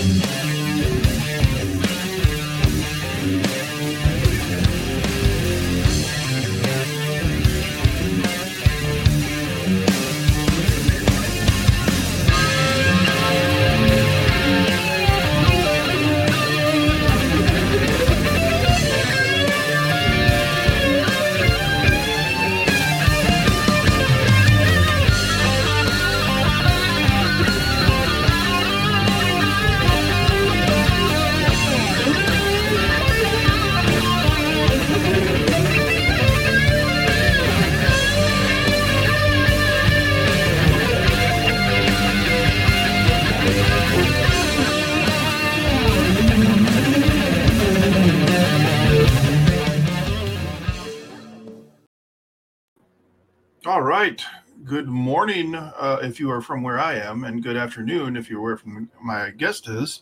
Bye. All right. Good morning uh, if you are from where I am, and good afternoon if you're where from my guest is.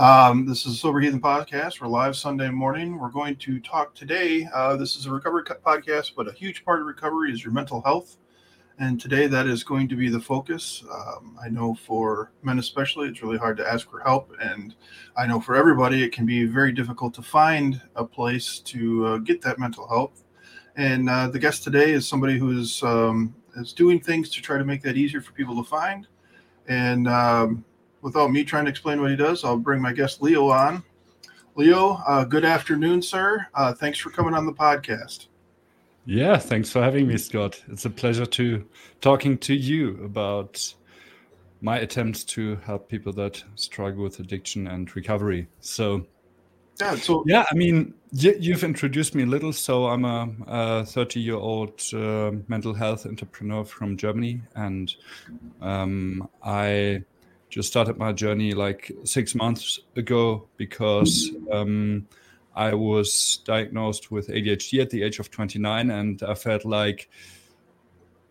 Um, this is Sober Heathen Podcast. We're live Sunday morning. We're going to talk today. Uh, this is a recovery podcast, but a huge part of recovery is your mental health. And today that is going to be the focus. Um, I know for men, especially, it's really hard to ask for help. And I know for everybody, it can be very difficult to find a place to uh, get that mental health and uh, the guest today is somebody who is um, is doing things to try to make that easier for people to find. And um, without me trying to explain what he does, I'll bring my guest Leo on. Leo, uh, good afternoon, sir. Uh, thanks for coming on the podcast. Yeah, thanks for having me, Scott. It's a pleasure to talking to you about my attempts to help people that struggle with addiction and recovery. So yeah. So yeah, I mean, you've introduced me a little. So I'm a 30 year old uh, mental health entrepreneur from Germany, and um, I just started my journey like six months ago because um, I was diagnosed with ADHD at the age of 29, and I felt like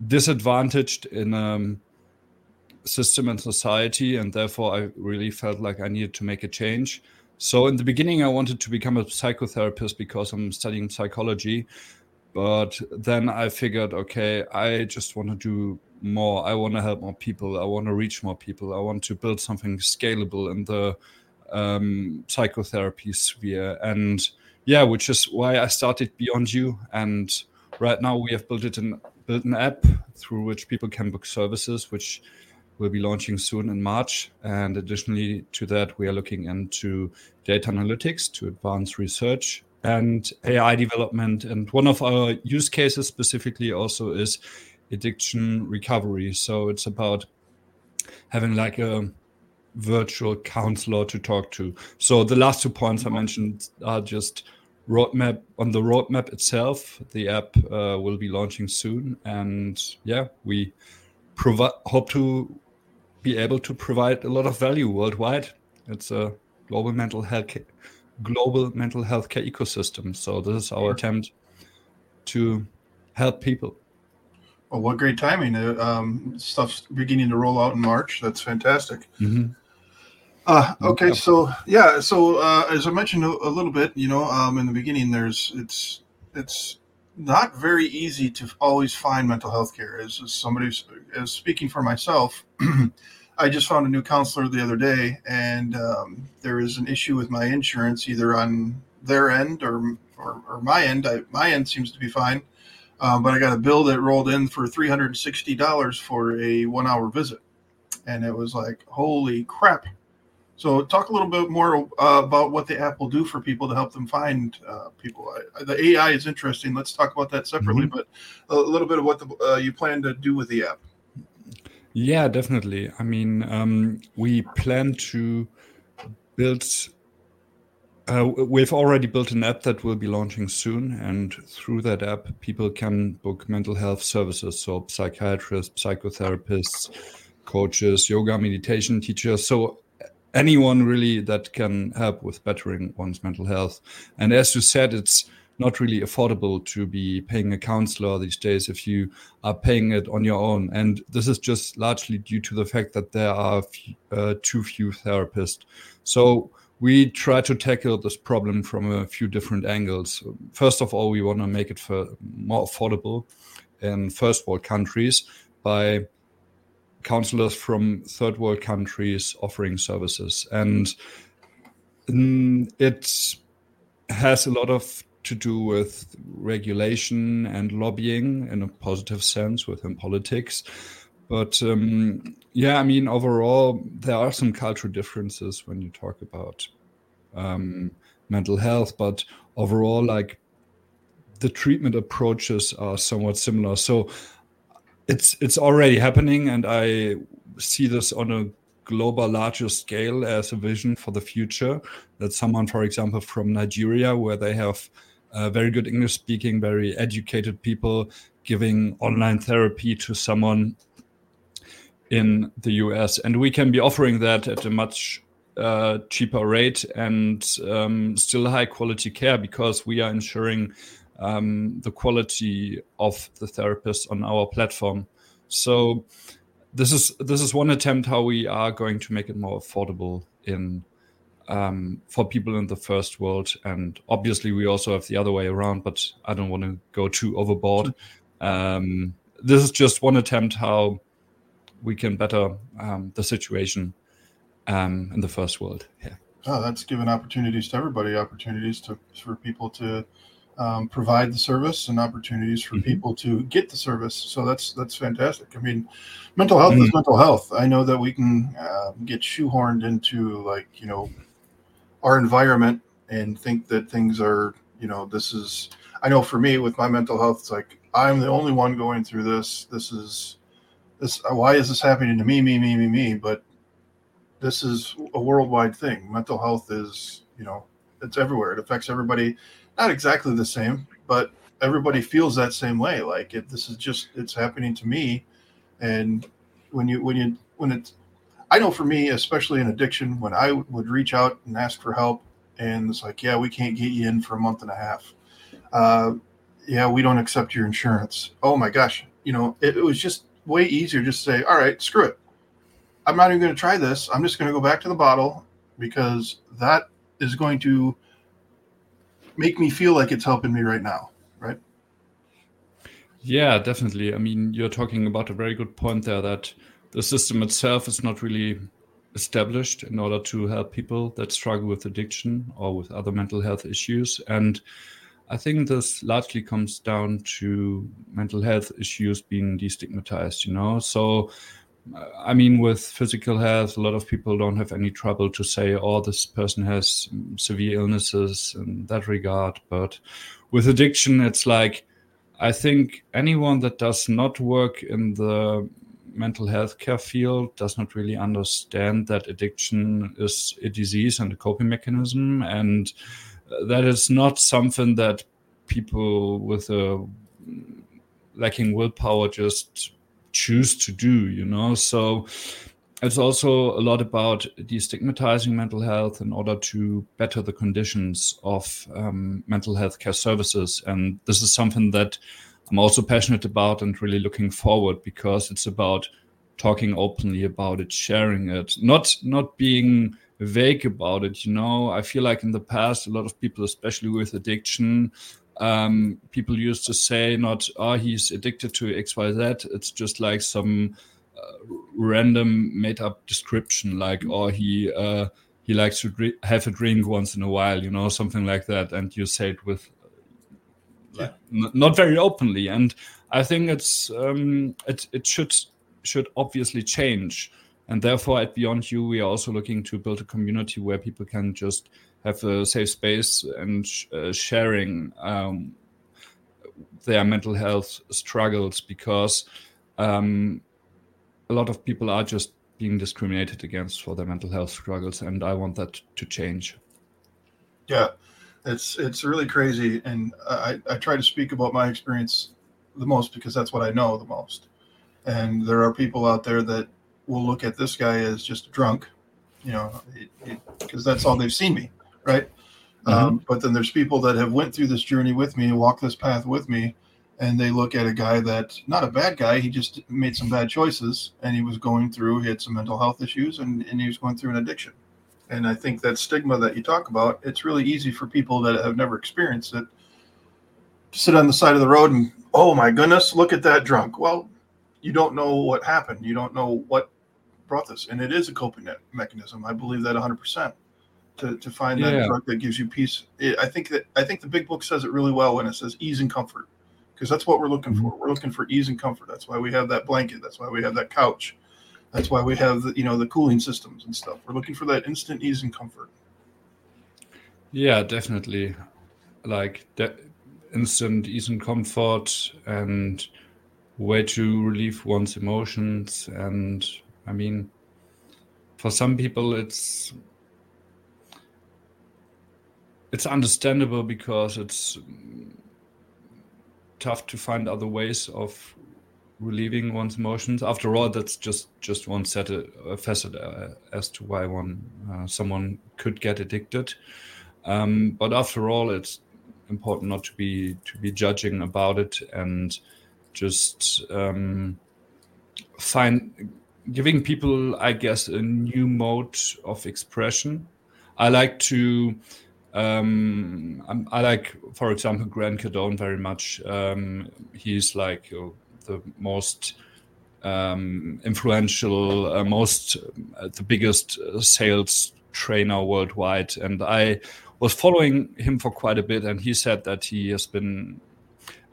disadvantaged in a um, system and society, and therefore I really felt like I needed to make a change. So in the beginning, I wanted to become a psychotherapist because I'm studying psychology. But then I figured, okay, I just want to do more. I want to help more people. I want to reach more people. I want to build something scalable in the um, psychotherapy sphere. And yeah, which is why I started Beyond You. And right now we have built it in built an app through which people can book services, which will be launching soon in March. And additionally to that, we are looking into data analytics to advance research and AI development. And one of our use cases specifically also is addiction recovery. So it's about having like a virtual counselor to talk to. So the last two points I mentioned are just roadmap on the roadmap itself. The app uh, will be launching soon, and yeah, we hope to be able to provide a lot of value worldwide. It's a global mental health global mental health care ecosystem. So this is our attempt to help people. Well, what great timing! Uh, um, stuff's beginning to roll out in March. That's fantastic. Mm-hmm. Uh, okay, so yeah, so uh, as I mentioned a, a, little bit, you know, um, in the beginning, there's it's it's not very easy to always find mental health care. As, as somebody, as speaking for myself, I just found a new counselor the other day, and um, there is an issue with my insurance, either on their end or or, or my end. I, my end seems to be fine, um, but I got a bill that rolled in for three hundred and sixty dollars for a one-hour visit, and it was like, holy crap! So, talk a little bit more uh, about what the app will do for people to help them find uh, people. I, the AI is interesting. Let's talk about that separately, mm-hmm. but a little bit of what the, uh, you plan to do with the app. Yeah, definitely. I mean, um, we plan to build. Uh, we've already built an app that will be launching soon, and through that app, people can book mental health services. So, psychiatrists, psychotherapists, coaches, yoga, meditation teachers. So, anyone really that can help with bettering one's mental health. And as you said, it's not really affordable to be paying a counselor these days if you are paying it on your own. And this is just largely due to the fact that there are uh, too few therapists. So we try to tackle this problem from a few different angles. First of all, we want to make it for more affordable in first world countries by counselors from third world countries offering services. And mm, it has a lot of to do with regulation and lobbying in a positive sense within politics. But um, yeah, I mean, overall, there are some cultural differences when you talk about um, mental health, but overall, like the treatment approaches are somewhat similar. So it's it's already happening, and I see this on a global larger scale as a vision for the future. That someone, for example, from Nigeria, where they have uh, very good English speaking, very educated people giving online therapy to someone in the US. And we can be offering that at a much uh, cheaper rate and um, still high quality care because we are ensuring um, the quality of the therapist on our platform. So this is this is one attempt how we are going to make it more affordable in um, for people in the first world, and obviously we also have the other way around. But I don't want to go too overboard. Um, this is just one attempt how we can better um, the situation um, in the first world. Yeah. Oh, that's given opportunities to everybody, opportunities to for people to um, provide the service and opportunities for mm-hmm. people to get the service. So that's that's fantastic. I mean, mental health mm-hmm. is mental health. I know that we can uh, get shoehorned into like you know our environment and think that things are you know this is. I know for me with my mental health, it's like I'm the only one going through this. This is this. Why is this happening to me? Me, me, me, me. But this is a worldwide thing. Mental health is you know it's everywhere. It affects everybody not exactly the same, but everybody feels that same way. Like it, this is just it's happening to me, and when you when you when it's I know for me, especially in addiction, when I would reach out and ask for help, and it's like, yeah, we can't get you in for a month and a half. Uh, yeah, we don't accept your insurance. Oh my gosh, you know, it, it was just way easier just to say, all right, screw it. I'm not even going to try this. I'm just going to go back to the bottle because that is going to make me feel like it's helping me right now, right? Yeah, definitely. I mean, you're talking about a very good point there that the system itself is not really established in order to help people that struggle with addiction or with other mental health issues. And I think this largely comes down to mental health issues being destigmatized, you know? So I mean, with physical health, a lot of people don't have any trouble to say, oh, this person has severe illnesses in that regard. But with addiction, it's like, I think anyone that does not work in the mental health care field does not really understand that addiction is a disease and a coping mechanism. And that is not something that people with a lacking willpower just choose to do, you know? So it's also a lot about destigmatizing mental health in order to better the conditions of um, mental health care services. And this is something that I'm also passionate about and really looking forward because it's about talking openly about it, sharing it, not not being vague about it. You know, I feel like in the past, a lot of people, especially with addiction, um, people used to say not oh he's addicted to xyz it's just like some uh, random made up description like oh, he uh, he likes to dr- have a drink once in a while you know something like that. And you say it with like, n- not very openly. And i think it's um, it, it should should obviously change and therefore at beyond you we are also looking to build a community where people can just have a safe space and uh, sharing um, their mental health struggles because um, a lot of people are just being discriminated against for their mental health struggles, and I want that to change. Yeah, it's it's really crazy, and I, I try to speak about my experience the most because that's what I know the most. And there are people out there that will look at this guy as just drunk, you know, because that's all they've seen me right? Mm-hmm. Um, but then there's people that have went through this journey with me, walked this path with me, and they look at a guy that not a bad guy. He just made some bad choices, and he was going through. He had some mental health issues, and, and he was going through an addiction. And I think that stigma that you talk about, it's really easy for people that have never experienced it to sit on the side of the road and, oh my goodness, look at that drunk. Well, you don't know what happened. You don't know what brought this, and it is a coping mechanism. I believe that 100 percent to, to find that yeah. drug that gives you peace. It, I think that I think the big book says it really well when it says ease and comfort, because that's what we're looking mm-hmm. for. We're looking for ease and comfort. That's why we have that blanket. That's why we have that couch. That's why we have the, you know the cooling systems and stuff. We're looking for that instant ease and comfort. Yeah, definitely. Like that instant ease and comfort and way to relieve one's emotions and I mean for some people it's it's understandable because it's tough to find other ways of relieving one's emotions. After all, that's just just one set a, a facet uh, as to why one uh, someone could get addicted. Um, but after all, it's important not to be to be judging about it and just um, find giving people, I guess, a new mode of expression. I like to um, I like, for example, Grant Cardone very much. Um, he's like the most um, influential, uh, most uh, the biggest uh, sales trainer worldwide, and I was following him for quite a bit. And he said that he has been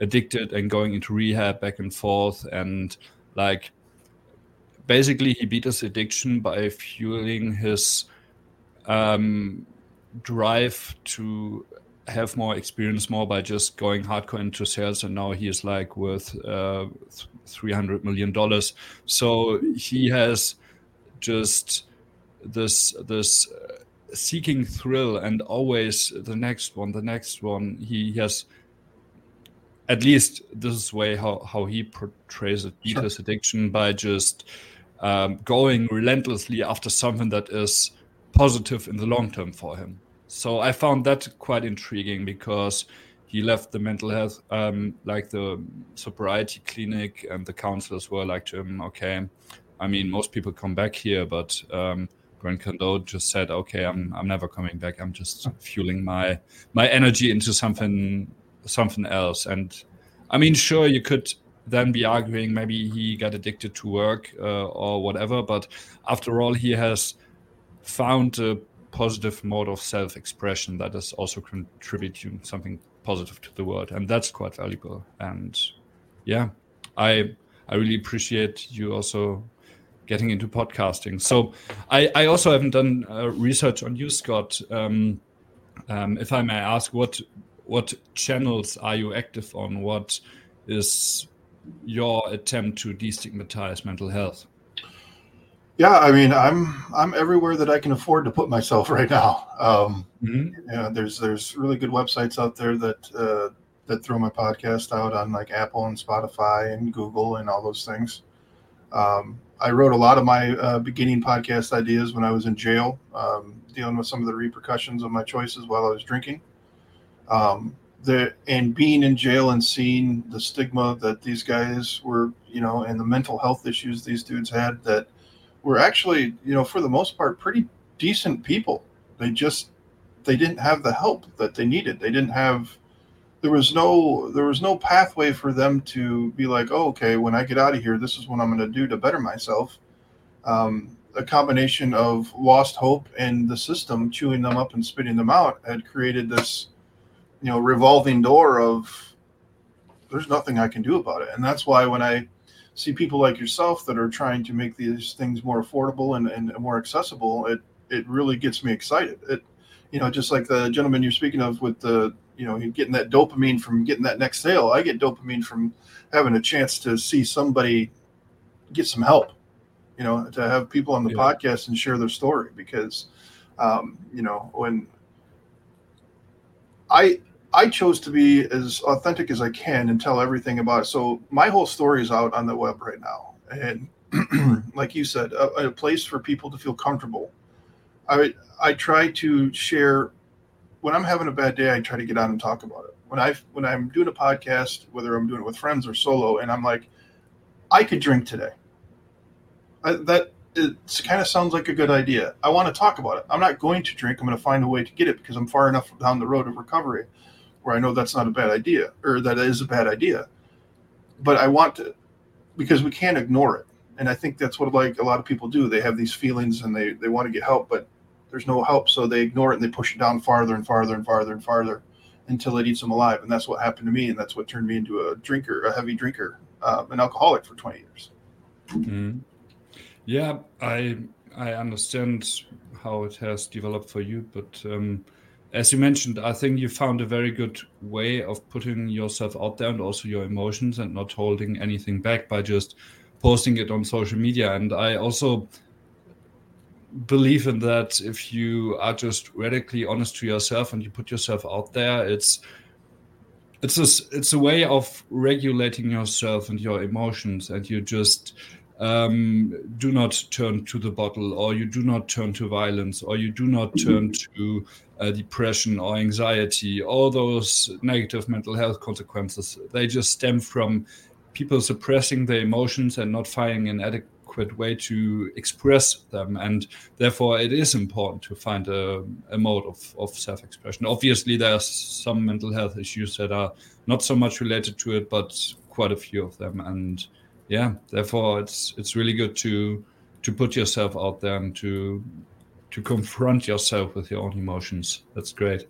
addicted and going into rehab back and forth, and like basically he beat his addiction by fueling his um, drive to have more experience more by just going hardcore into sales and now he is like worth uh, 300 million dollars so he has just this this uh, seeking thrill and always the next one the next one he has at least this is way how, how he portrays it beat sure. his addiction by just um, going relentlessly after something that is positive in the long term for him so I found that quite intriguing because he left the mental health, um, like the sobriety clinic, and the counselors were like to him, okay, I mean, most people come back here, but um, Grant Cardone just said, okay, I'm, I'm never coming back. I'm just fueling my my energy into something something else. And I mean, sure, you could then be arguing maybe he got addicted to work uh, or whatever, but after all, he has found a positive mode of self-expression that is also contributing something positive to the world. And that's quite valuable. And yeah i i really appreciate you also getting into podcasting. So i i also haven't done uh, research on you scott. Um, um, if i may ask what what channels are you active on? What is your attempt to destigmatize mental health yeah, I mean, I'm I'm everywhere that I can afford to put myself right now. Um, mm-hmm. you know, there's there's really good websites out there that uh, that throw my podcast out on like Apple and Spotify and Google and all those things. Um, I wrote a lot of my uh, beginning podcast ideas when I was in jail, um, dealing with some of the repercussions of my choices while I was drinking. Um, the and being in jail and seeing the stigma that these guys were, you know, and the mental health issues these dudes had that were actually, you know, for the most part, pretty decent people. They just they didn't have the help that they needed. They didn't have there was no there was no pathway for them to be like, oh, okay, when I get out of here, this is what I'm going to do to better myself. Um, a combination of lost hope and the system chewing them up and spitting them out had created this, you know, revolving door of there's nothing I can do about it. And that's why when I see people like yourself that are trying to make these things more affordable and, and more accessible, it it really gets me excited. It you know, just like the gentleman you're speaking of with the you know getting that dopamine from getting that next sale. I get dopamine from having a chance to see somebody get some help. You know, to have people on the yeah. podcast and share their story because um, you know when I I chose to be as authentic as I can and tell everything about it. So my whole story is out on the web right now, and like you said, a, a, place for people to feel comfortable. I I try to share when I'm having a bad day. I try to get out and talk about it. When I when I'm doing a podcast, whether I'm doing it with friends or solo, and I'm like, I could drink today. I, that it kind of sounds like a good idea. I want to talk about it. I'm not going to drink. I'm going to find a way to get it because I'm far enough down the road of recovery where I know that's not a bad idea or that is a bad idea. But I want to because we can't ignore it. And I think that's what like a lot of people do. They have these feelings and they they want to get help, but there's no help, so they ignore it and they push it down farther and farther and farther and farther until it eats them alive. And that's what happened to me, and that's what turned me into a drinker, a heavy drinker, uh, an alcoholic for 20 years. Mm-hmm. Yeah, I I understand how it has developed for you, but um, as you mentioned, I think you found a very good way of putting yourself out there and also your emotions and not holding anything back by just posting it on social media. And I also believe in that if you are just radically honest to yourself and you put yourself out there, it's it's a, it's a way of regulating yourself and your emotions, and you just um, do not turn to the bottle, or you do not turn to violence, or you do not turn to uh, depression or anxiety, all those negative mental health consequences, they just stem from people suppressing their emotions and not finding an adequate way to express them. And therefore, it is important to find a, a mode of, of self expression. Obviously, there are some mental health issues that are not so much related to it, but quite a few of them. And yeah, therefore, it's it's really good to to put yourself out there and to to confront yourself with your own emotions. That's great.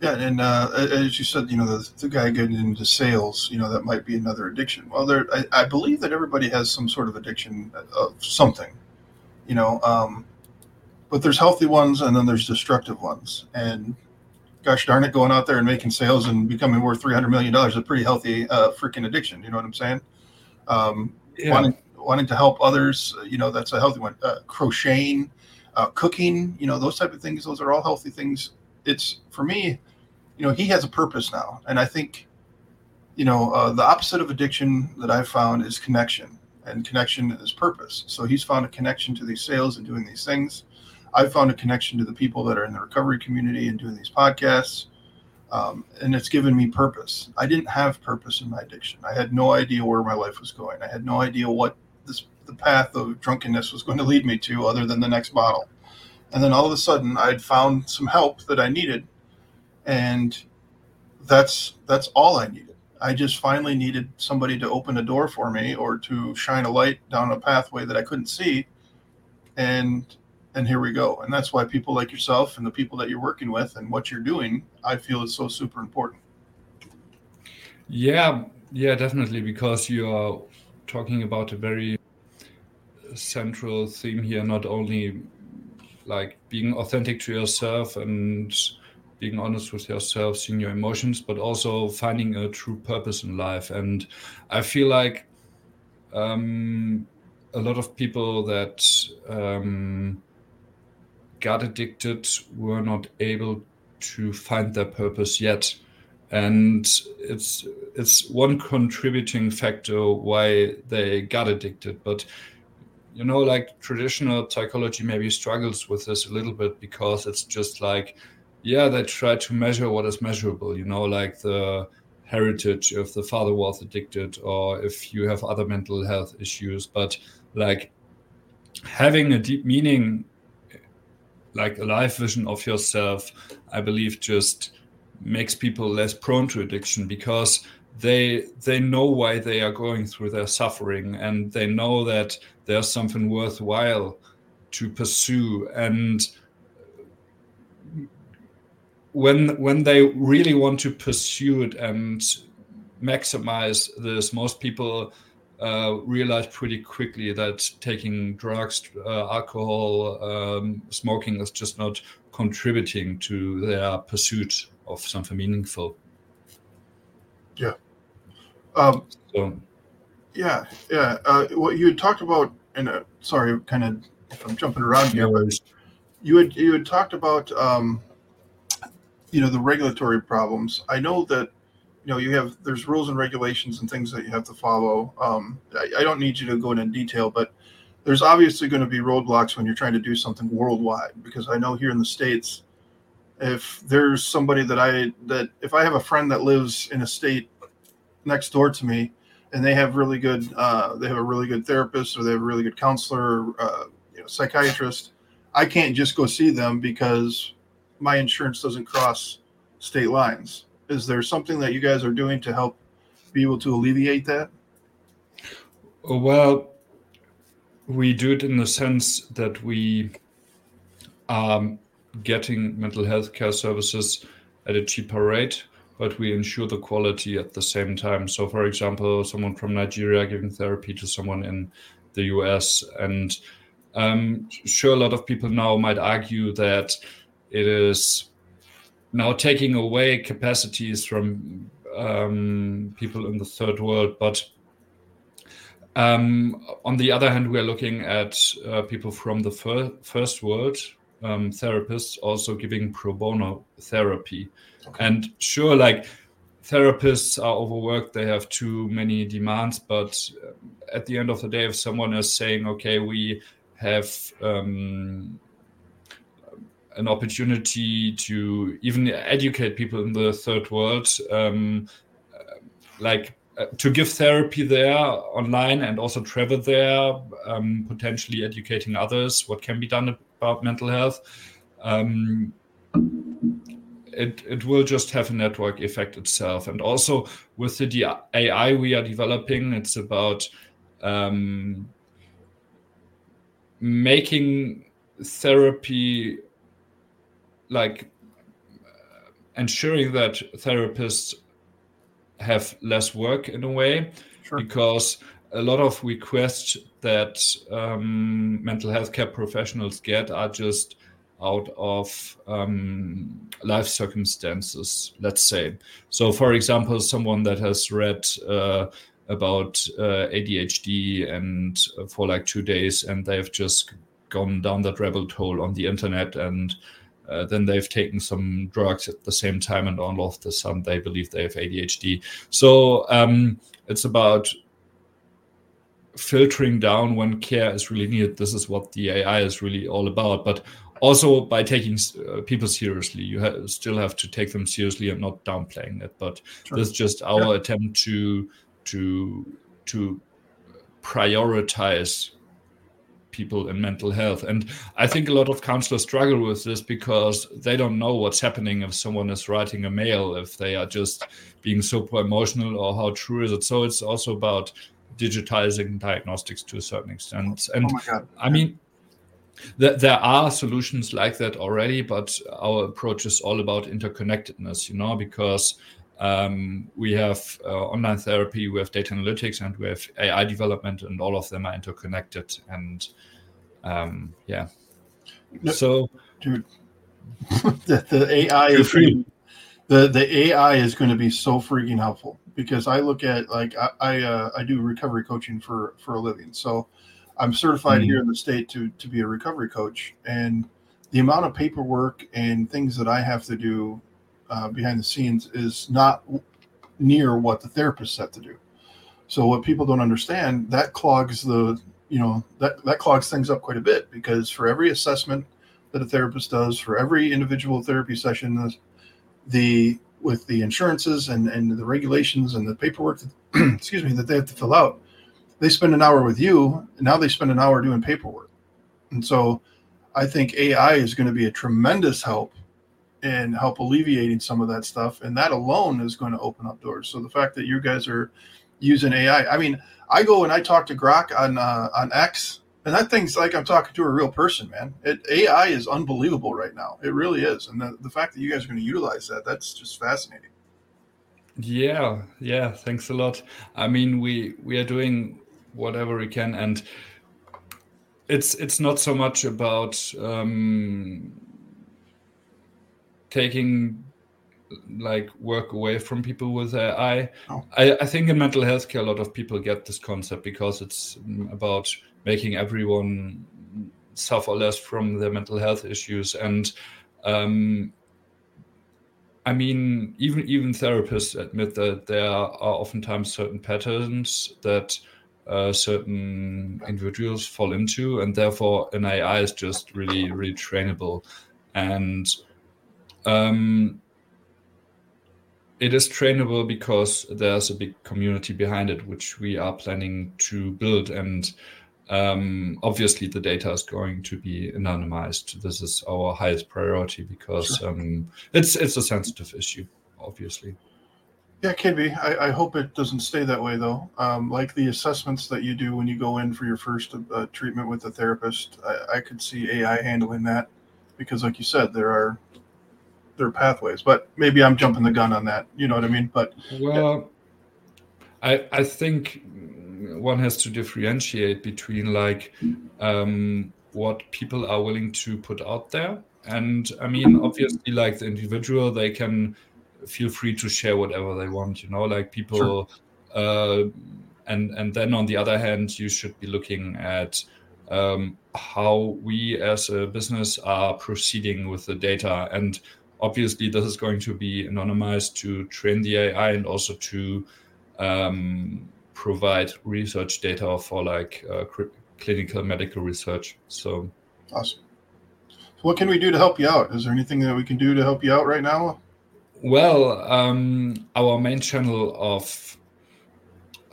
Yeah, and uh, as you said, you know, the, the guy getting into sales, you know, that might be another addiction. Well, there, I, I believe that everybody has some sort of addiction of something, you know, um, but there's healthy ones and then there's destructive ones. And gosh darn it, going out there and making sales and becoming worth three hundred million dollars is a pretty healthy uh, freaking addiction. You know what I'm saying? Um, yeah. Wanting wanting to help others, you know, that's a healthy one. Uh, crocheting uh, cooking, you know, those type of things. Those are all healthy things. It's for me, you know, he has a purpose now, and I think, you know, uh, the opposite of addiction that I've found is connection, and connection is purpose. So he's found a connection to these sales and doing these things. I've found a connection to the people that are in the recovery community and doing these podcasts. Um, and it's given me purpose. I didn't have purpose in my addiction. I had no idea where my life was going. I had no idea what this the path of drunkenness was going to lead me to other than the next bottle. And then all of a sudden I'd found some help that I needed and that's that's all I needed. I just finally needed somebody to open a door for me or to shine a light down a pathway that I couldn't see and and here we go. And that's why people like yourself and the people that you're working with and what you're doing, I feel is so super important. Yeah, yeah, definitely because you are talking about a very central theme here not only like being authentic to yourself and being honest with yourself seeing your emotions but also finding a true purpose in life. And i feel like um, a lot of people that um, got addicted were not able to find their purpose yet. And it's it's one contributing factor why they got addicted. But you know like traditional psychology maybe struggles with this a little bit because it's just like yeah they try to measure what is measurable you know like the heritage if the father was addicted or if you have other mental health issues. But like having a deep meaning like a life vision of yourself i believe just makes people less prone to addiction because they they know why they are going through their suffering and they know that there's something worthwhile to pursue. And when when they really want to pursue it and maximize this most people uh, realize pretty quickly that taking drugs uh, alcohol um, smoking is just not contributing to their pursuit of something meaningful yeah um, so yeah, yeah. Uh, what you had talked about in a sorry, kind of I'm jumping around here, but you had you had talked about um, you know the regulatory problems. I know that you know you have there's rules and regulations and things that you have to follow. Um, I, I don't need you to go into detail, but there's obviously going to be roadblocks when you're trying to do something worldwide because I know here in the states if there's somebody that I that if I have a friend that lives in a state next door to me and they have really good uh, they have a really good therapist or they have a really good counselor uh, you know, psychiatrist i can't just go see them because my insurance doesn't cross state lines. Is there something that you guys are doing to help be able to alleviate that? Well, we do it in the sense that we are getting mental health care services at a cheaper rate, but we ensure the quality at the same time. So, for example, someone from Nigeria giving therapy to someone in the US. And um, sure, a lot of people now might argue that it is now taking away capacities from um, people in the third world, but um, on the other hand, we are looking at uh, people from the fir- first world, um, therapists also giving pro bono therapy. Okay. And sure, like therapists are overworked, they have too many demands. But uh, at the end of the day, if someone is saying, okay, we have um, an opportunity to even educate people in the third world, um, like uh, to give therapy there online and also travel there, um, potentially educating others what can be done about mental health. Um, it, it will just have a network effect itself. And also with the AI we are developing, it's about um, making therapy like uh, ensuring that therapists have less work in a way sure. because a lot of requests that um, mental health care professionals get are just out of um, life circumstances, let's say. So, for example, someone that has read uh, about uh, ADHD and uh, for like two days, and they've just gone down that rabbit hole on the internet and uh, then they've taken some drugs at the same time, and all of the sudden they believe they have ADHD. So um, it's about filtering down when care is really needed. This is what the AI is really all about. But also by taking uh, people seriously, you ha- still have to take them seriously and not downplaying it. But sure. this is just our yeah. attempt to to to prioritize people in mental health. And I think a lot of counselors struggle with this because they don't know what's happening if someone is writing a mail, if they are just being super emotional, or how true is it. So it's also about digitizing diagnostics to a certain extent. And oh I mean, th- there are solutions like that already, but our approach is all about interconnectedness, you know, because um, we have uh, online therapy, we have data analytics, and we have AI development, and all of them are interconnected. And um, yeah, no, so dude, the, the AI is the the AI is going to be so freaking helpful because I look at like I I, uh, I do recovery coaching for for a living, so I'm certified mm-hmm. here in the state to to be a recovery coach, and the amount of paperwork and things that I have to do uh, behind the scenes is not near what the therapist set to do. So what people don't understand that clogs the you know that that clogs things up quite a bit because for every assessment that a therapist does, for every individual therapy session, the with the insurances and and the regulations and the paperwork, that, excuse me, that they have to fill out, they spend an hour with you, and now they spend an hour doing paperwork, and so I think AI is going to be a tremendous help in help alleviating some of that stuff. And that alone is going to open up doors. So the fact that you guys are using AI, I mean, I go and I talk to Grok on uh, on X, and that thing's like I'm talking to a real person, man. It, AI is unbelievable right now. It really is. And the, the fact that you guys are going to utilize that, that's just fascinating. Yeah, yeah. Thanks a lot. I mean, we we are doing whatever we can, and it's it's not so much about um, taking like work away from people with AI. Oh. I, I think in mental health care, a lot of people get this concept because it's about making everyone suffer less from their mental health issues. And um, I mean, even even therapists admit that there are oftentimes certain patterns that uh, certain individuals fall into, and therefore an AI is just really, really trainable. And um, it is trainable because there's a big community behind it, which we are planning to build. And um, obviously, the data is going to be anonymized. This is our highest priority because sure. um, it's it's a sensitive issue, obviously. Yeah, it can be. I, I hope it doesn't stay that way, though. Um, like the assessments that you do when you go in for your first uh, treatment with a therapist, I, I could see AI handling that because, like you said, there are there are pathways. But maybe I'm jumping the gun on that. You know what I mean? But well, yeah. I I think one has to differentiate between like um, what people are willing to put out there, and I mean, obviously, like the individual, they can feel free to share whatever they want you know? Like people sure. uh, and and then on the other hand you should be looking at um, how we as a business are proceeding with the data. And obviously this is going to be anonymized to train the ai and also to um, provide research data for like uh, clinical medical research so. Awesome. What can we do to help you out? Is there anything that we can do to help you out right now? Well, um, our main channel of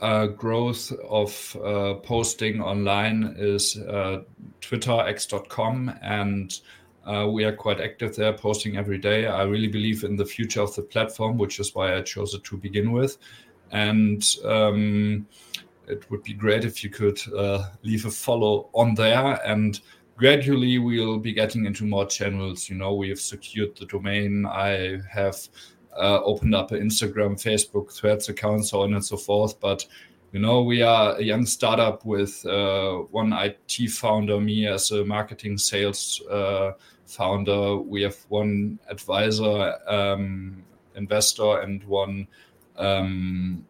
uh, growth of uh, posting online is uh, twitterx.com and uh, we are quite active there posting every day. I really believe in the future of the platform which is why i chose it to begin with and um, it would be great if you could uh, leave a follow on there and gradually we'll be getting into more channels. You know, we have secured the domain. I have uh, opened up an Instagram, Facebook, Threads account, so on and so forth. But you know, we are a young startup with uh, one IT founder, me as a marketing sales uh, founder. We have one advisor, um, investor, and one um,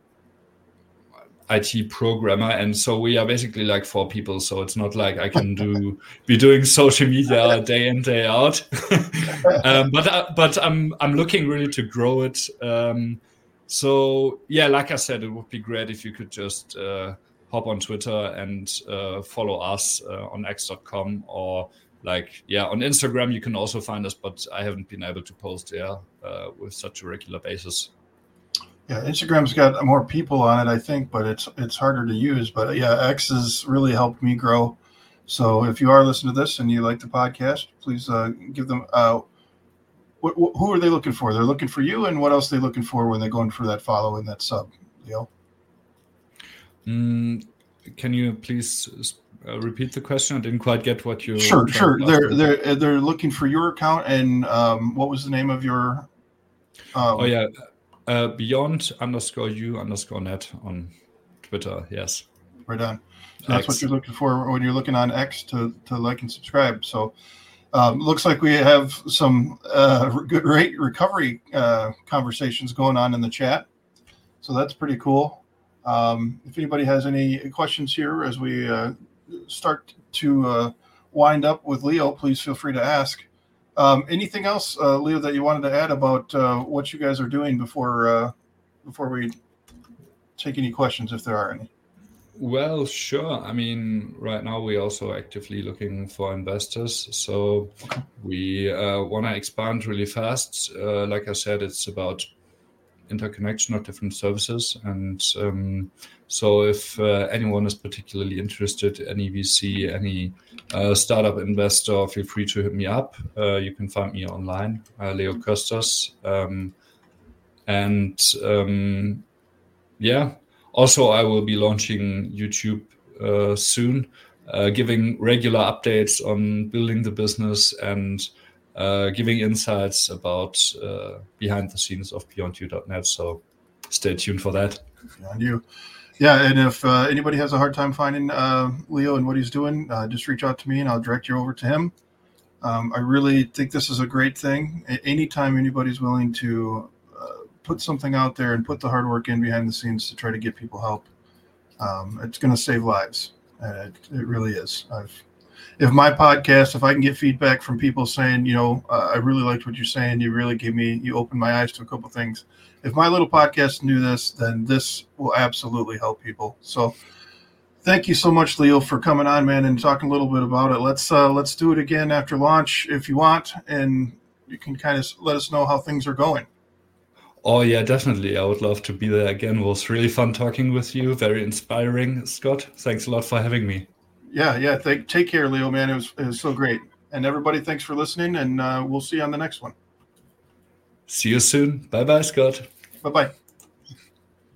IT programmer, and so we are basically like four people. So it's not like I can do be doing social media day in day out. um, but uh, but I'm I'm looking really to grow it. Um, so yeah, like I said, it would be great if you could just uh, hop on Twitter and uh, follow us uh, on x.com or like yeah on Instagram. You can also find us, but I haven't been able to post there uh, with such a regular basis. Yeah, Instagram's got more people on it, I think, but it's it's harder to use. But yeah, X has really helped me grow. So if you are listening to this and you like the podcast, please uh, give them. Uh, wh- wh- who are they looking for? They're looking for you, and what else are they looking for when they're going for that follow and that sub? Leo. Mm, can you please uh, repeat the question? I didn't quite get what you. Sure, sure. They're they're they're looking for your account, and um, what was the name of your? Um, oh yeah, uh, beyond underscore you underscore net on Twitter. Yes. Right on. So that's what you're looking for when you're looking on X to, to like and subscribe. So um, looks like we have some uh, good rate recovery uh, conversations going on in the chat. So that's pretty cool. Um, if anybody has any questions here as we uh, start to uh, wind up with Leo, please feel free to ask. Um, anything else, uh, Leo, that you wanted to add about uh, what you guys are doing before uh, before we take any questions, if there are any? Well, sure. I mean, right now we're also actively looking for investors. So okay. we uh, want to expand really fast. Uh, like I said, it's about interconnection of different services. And um, so, if uh, anyone is particularly interested, any VC, any uh, startup investor, feel free to hit me up. Uh, you can find me online, uh, Leo Costas. Um, and um, yeah, also, I will be launching YouTube uh, soon, uh, giving regular updates on building the business and giving insights about uh, behind the scenes of BeyondYou.net. So stay tuned for that. Beyond You. Yeah, and if uh, anybody has a hard time finding uh, Leo and what he's doing, uh, just reach out to me and I'll direct you over to him. Um, I really think this is a great thing. Anytime anybody's willing to uh, put something out there and put the hard work in behind the scenes to try to get people help, um, it's going to save lives. It, it really is. I've if my podcast, if I can get feedback from people saying, you know, uh, I really liked what you're saying, you really gave me, you opened my eyes to a couple things. If my little podcast knew this, then this will absolutely help people. So, thank you so much, Leo, for coming on, man, and talking a little bit about it. Let's uh, let's do it again after launch if you want, and you can kind of let us know how things are going. Oh yeah, definitely. I would love to be there again. It was really fun talking with you. Very inspiring, Scott. Thanks a lot for having me yeah, yeah. Take, take care, Leo, man. It was, it was so great. And everybody, thanks for listening. And uh, we'll see you on the next one. See you soon. Bye bye, Scott. Bye bye.